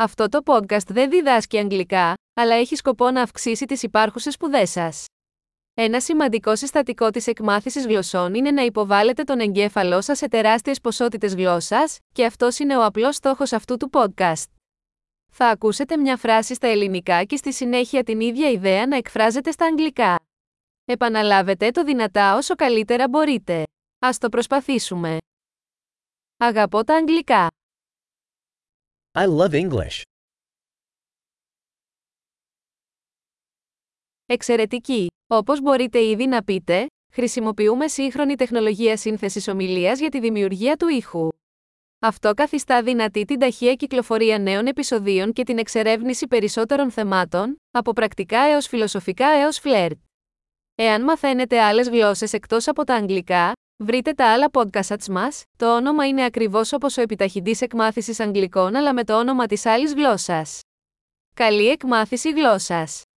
Αυτό το podcast δεν διδάσκει αγγλικά, αλλά έχει σκοπό να αυξήσει τις υπάρχουσες σπουδές σας. Ένα σημαντικό συστατικό της εκμάθησης γλωσσών είναι να υποβάλλετε τον εγκέφαλό σας σε τεράστιες ποσότητες γλώσσας, και αυτός είναι ο απλός στόχος αυτού του podcast. Θα ακούσετε μια φράση στα ελληνικά και στη συνέχεια την ίδια ιδέα να εκφράζεται στα αγγλικά. Επαναλάβετε το δυνατά όσο καλύτερα μπορείτε. Ας το προσπαθήσουμε. Αγαπώ τα αγγλικά. I love English. Εξαιρετική! Όπως μπορείτε ήδη να πείτε, χρησιμοποιούμε σύγχρονη τεχνολογία σύνθεσης ομιλίας για τη δημιουργία του ήχου. Αυτό καθιστά δυνατή την ταχεία κυκλοφορία νέων επεισοδίων και την εξερεύνηση περισσότερων θεμάτων, από πρακτικά έως φιλοσοφικά έως φλερτ. Εάν μαθαίνετε άλλες γλώσσες εκτός από τα αγγλικά, βρείτε τα άλλα podcasts μας, το όνομα είναι ακριβώς όπως ο επιταχυντής εκμάθησης αγγλικών αλλά με το όνομα της άλλης γλώσσας. Καλή εκμάθηση γλώσσας!